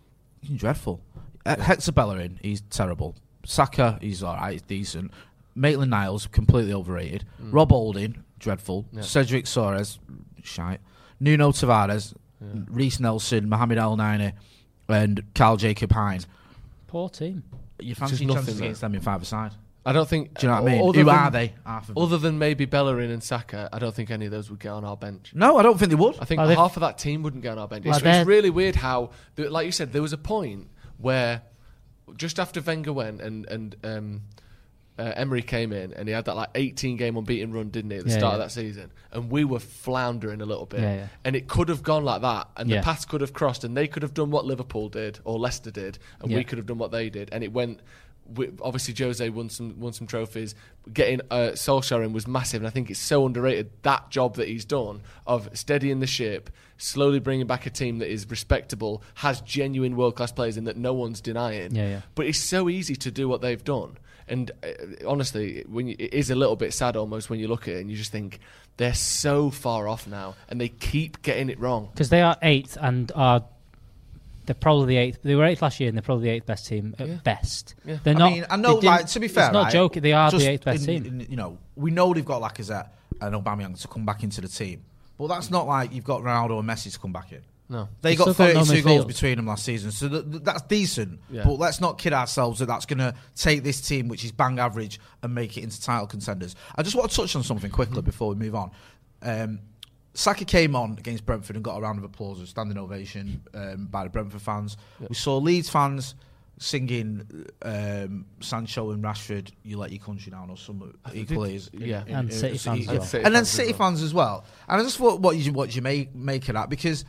dreadful. Uh, Hector Bellerin, he's terrible. Saka, he's all right, he's decent. Maitland Niles, completely overrated. Rob Holding, dreadful. Yeah. Cedric Soares, shite. Nuno Tavares, Reiss Nelson, Mohamed Elneny, and Karl Jakob Hein. Poor team. You fancy nothing chances against them in five aside? I don't think. Do you know what I mean? Who than- are they? Half of them. Other than maybe Bellerin and Saka, I don't think any of those would get on our bench. No, I don't think they would. I think Well, they've- half of that team wouldn't get on our bench. Well, It's, they're- it's really weird how, th- like you said, there was a point where just after Wenger went and and um, uh, Emery came in and he had that like 18 game unbeaten run, didn't he, at the Yeah, start yeah. of that season? And we were floundering a little bit. Yeah, yeah. And it could have gone like that, and Yeah. the paths could have crossed, and they could have done what Liverpool did or Leicester did, and Yeah. we could have done what they did, and it went. We- Obviously, Jose won some won some trophies. Getting uh, Solskjaer in was massive, and I think it's so underrated that job that he's done of steadying the ship, slowly bringing back a team that is respectable, has genuine world class players in that no one's denying. Yeah, yeah. But it's so easy to do what they've done. And uh, honestly, when you, it is a little bit sad almost when you look at it and you just think they're so far off now, and they keep getting it wrong. because they are eighth and are they're probably the eighth. They were eighth last year, and they're probably the eighth best team at Yeah. best. Yeah. They're I not. mean, I know, they like, to be fair, it's not right, joking. They are just the eighth best in- team. in- you know, we know they've got Lacazette and Aubameyang to come back into the team, but that's not like you've got Ronaldo and Messi to come back in. No. They They've got still got no 32 goals midfield. between them last season, so th- th- that's decent. Yeah. But let's not kid ourselves that that's going to take this team, which is bang average, and make it into title contenders. I just want to touch on something quickly before we move on. Um, Saka came on against Brentford and got a round of applause, a standing ovation um, by the Brentford fans. We saw Leeds fans singing um, Sancho and Rashford, "You let your country down" or some equally. as- yeah. And City fans well. City and then fans City well. fans as well. And I just thought, what you what you make make of that because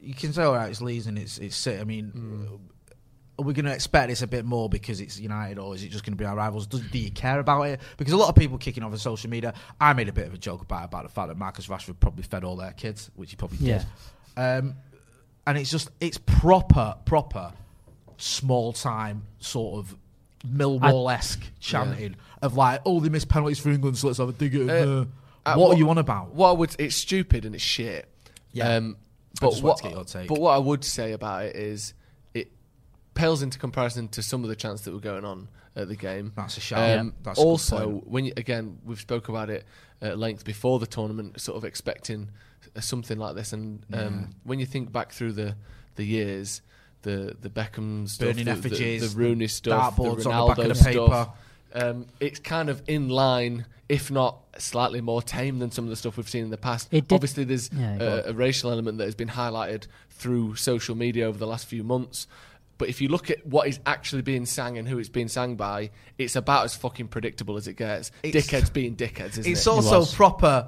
you can say, all right, it's Leeds and it's it's City. I mean, Hmm. Are we going to expect this a bit more because it's United, or is it just going to be our rivals? Do, do you care about it? Because a lot of people kicking off on social media. I made a bit of a joke about about the fact that Marcus Rashford probably fed all their kids, which he probably Yeah. did. Um, and it's just it's proper proper small time sort of Millwall esque chanting of like, oh, they missed penalties for England, so let's have a dig at them. Uh, Uh, uh, what, what- are you on about? What would, it's stupid and it's shit. Yeah. Um, but what, wanted to get your take. but what I would say about it is, it pales into comparison to some of the chants that were going on at the game. That's a shame. Um, That's also, point. when you, again, we've spoke about it at length before the tournament, sort of expecting uh, something like this, and um, Yeah. when you think back through the the years, the the Beckham stuff, Burning the, effigies, the, the Rooney stuff, the Ronaldo the back of the stuff, paper. um, it's kind of in line, if not slightly more tame than some of the stuff we've seen in the past. It did- Obviously, there's Yeah, go a, a racial element that has been highlighted through social media over the last few months. But if you look at what is actually being sang and who it's being sang by, it's about as fucking predictable as it gets. It's- dickheads being dickheads, isn't It's it? also was. proper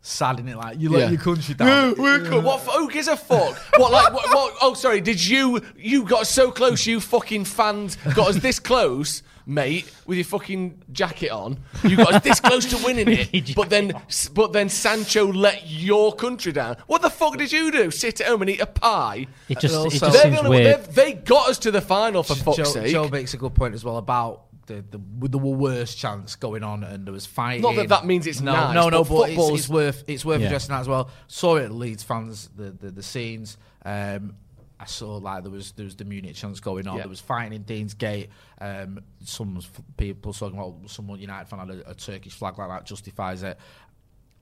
sad, isn't it? Like you let Yeah. your country down. Yeah, we're cool. What? f- Who gives a fuck? what? Like? What, what? Oh, sorry. Did you? You got so close. You fucking fans got us this close, mate, with your fucking jacket on. You got us this close to winning it, but then, but then Sancho let your country down. What the fuck did you do? Sit at home and eat a pie? It just, it also- just They're the seems only one- weird. they've- got us to the final for fuck's Joe, sake. Joe makes a good point as well about the the, with the worst chance going on, and there was fighting. Not that that means it's no, nice, no, no, but but, it's, football's- it's worth it's worth Yeah. addressing that as well. Saw it Leeds fans the the, the scenes. Um, I saw like there was there was the Munich chance going on. Yeah. There was fighting in Deansgate. Um, some people talking about someone United fan had a, a Turkish flag like that justifies it.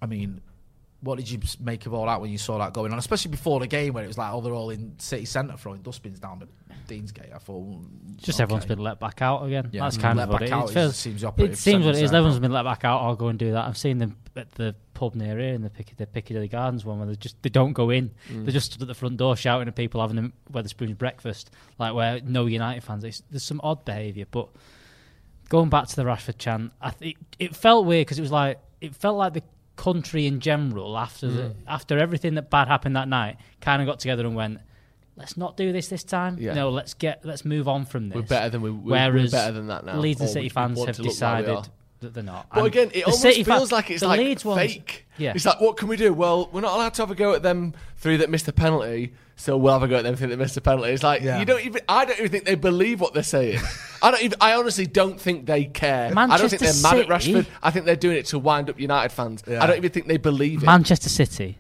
I mean, what did you make of all that when you saw that going on, especially before the game when it was like, oh, they're all in city centre throwing dustbins down the Deansgate? I thought, mm, Just okay. everyone's been let back out again. Yeah. That's Mm. kind Let of what back it out is. is- It feels- seems the It operative seems what it is. sentence there, Everyone's but- been let back out. I'll go and do that. I've seen them at the pub near here in the, Pic- the Piccadilly Gardens one where they just they don't go in. Mm. They're just stood at the front door shouting at people having them Wetherspoon's breakfast, like where no United fans. It's, there's some odd behaviour, but going back to the Rashford chant, I th- it felt weird because it was like it felt like the country in general after Mm. the, after everything that bad happened that night kind of got together and went. Let's not do this this time. Yeah. No, let's get let's move on from this. We're better than we. We're, Whereas we're better than that now. Leeds and City fans have like decided are. That they're not. But And again, it almost City feels fan- like it's like Leeds ones- fake. Yeah. It's like, what can we do? Well, we're not allowed to have a go at them three that missed the penalty, so we'll have a go at them three that missed the penalty. It's like Yeah. you don't even. I don't even think they believe what they're saying. I don't. Even, I honestly don't think they care. Manchester I don't think they're mad at City- Rashford. I think they're doing it to wind up United fans. Yeah. I don't even think they believe it. Manchester City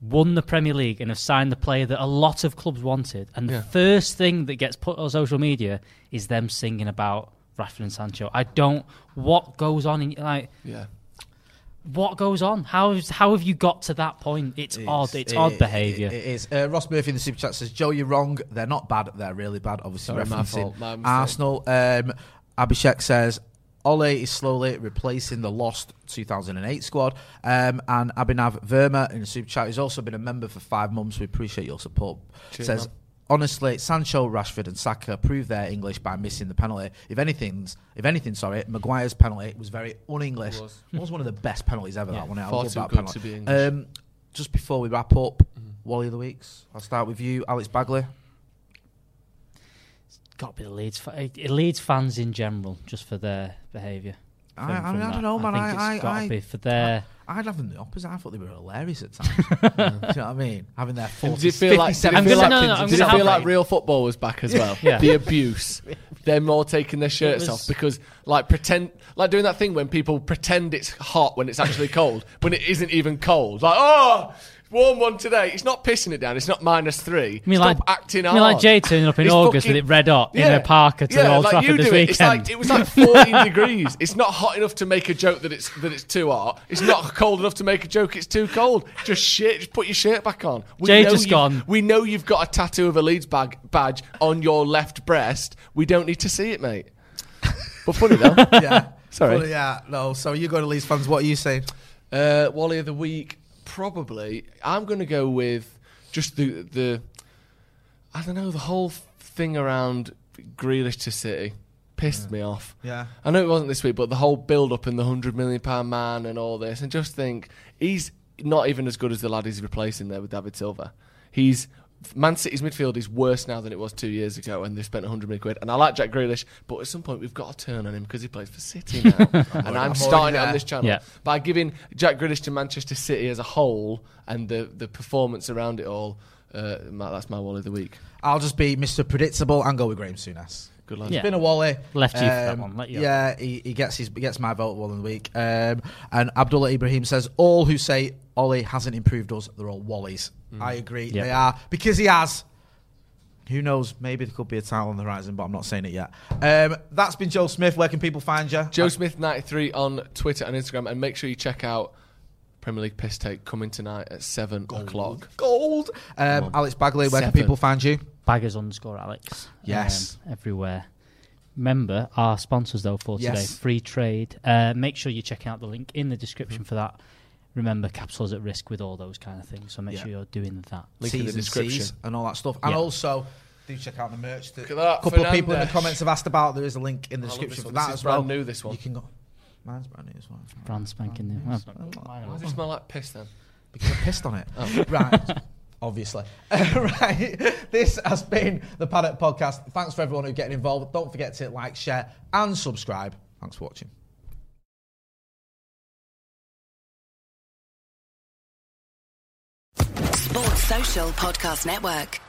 won the Premier League and have signed the player that a lot of clubs wanted. And the Yeah. first thing that gets put on social media is them singing about Rashford and Sancho. I don't. What goes on in like? yeah. What goes on? How is, how have you got to that point? It's odd. It's odd behaviour. It, it is. Uh, Ross Murphy in the super chat says, "Joe, you're wrong. They're not bad. They're really bad. Obviously, Sorry, my referencing fault, my. Arsenal." Um, Abhishek says. Ole is slowly replacing the lost 2008 squad. Um, and Abhinav Verma in the super chat, who's also been a member for five months. We appreciate your support. Cheers, says, man. Honestly, Sancho, Rashford, and Saka proved their English by missing the penalty. If anything's, if anything, sorry, Maguire's penalty was very un-English. Was. was. one of the best penalties ever. Yeah. That one. I Far love too that good penalty. to be English. Um, just before we wrap up, Wally of the weeks. I'll start with you, Alex Bagley. It's got to be the Leeds. Fa- uh, Leeds fans in general, just for their behaviour. I, I, mean, I don't know, man. I I, think I, it's got to be for their. I'd have them the opposite. I thought they were hilarious at times. Do you know what I mean? Having their 40, Did it feel like, did it feel like, no, no, I'm did it feel like real football was back as well? Yeah. The abuse. They're more taking their shirts was- off because, like, pretend, like doing that thing when people pretend it's hot when it's actually cold, when it isn't even cold. Like, oh, warm one today. It's not pissing it down. It's not minus three. I mean, Stop like, acting I mean, like. Jay turning up in It's August fucking- with it red hot in Yeah. a parka to yeah, Old like Trafford this do it. It's weekend. like it was like 14 degrees. It's not hot enough to make a joke that it's that it's too hot. It's not cold enough to make a joke it's too cold. Just shit. Just put your shirt back on. We Jay know just you've- gone. We know you've got a tattoo of a Leeds bag, badge on your left breast. We don't need to see it, mate. But funny though. yeah. Sorry. Well, yeah, no. So you go to Leeds fans. What are you saying? Uh, Wally of the week, probably. I'm going to go with just the the. I don't know the whole thing around Grealish to City pissed me off. Yeah. I know it wasn't this week, but the whole build up in the hundred million pound man and all this, and just think he's not even as good as the lad he's replacing there with David Silva. He's Man City's midfield is worse now than it was two years ago, and they spent 100 million quid. And I like Jack Grealish, but at some point we've got to turn on him because he plays for City now. and I'm, I'm starting it on this channel Yeah. by giving Jack Grealish to Manchester City as a whole and the the performance around it all. Uh, that's my wall of the week. I'll just be Mr. Predictable and go with Graham Souness. Good lad. Yeah. It's been a Wally. Left you for that one, let you yeah, he, he gets his he gets my vote one of the week. Um, and Abdullah Ibrahim says all who say Ollie hasn't improved us, they're all Wallies. Mm. I agree, Yeah. they are because he has. Who knows? Maybe there could be a title on the horizon, but I'm not saying it yet. Um, that's been Joe Smith. Where can people find you? Joe Smith 93 on Twitter and Instagram, and make sure you check out Premier League Piss Take coming tonight at seven o'clock. Gold. Um. Alex Bagley. Where can people find you? Baggers underscore Alex. Yes. Um, everywhere. Remember our sponsors though for today, Yes. Free Trade. Uh, make sure you check out the link in the description for that. Remember, capsules at risk with all those kind of things, so make Yeah. sure you're doing that. Link in the T's and description. And all that stuff. And Yeah. also, do check out the merch. That Look at that, a couple of people in the comments have asked about. There is a link in the I description for that This is as well. brand new, this one. You can go. Mine's brand new as well. Brand spanking new. Well, Why does it smell like piss then? Because I pissed on it. Oh. Right. Obviously. right. This has been the Paddock Podcast. Thanks for everyone who's getting involved. Don't forget to like, share, and subscribe. Thanks for watching. Sports Social Podcast Network.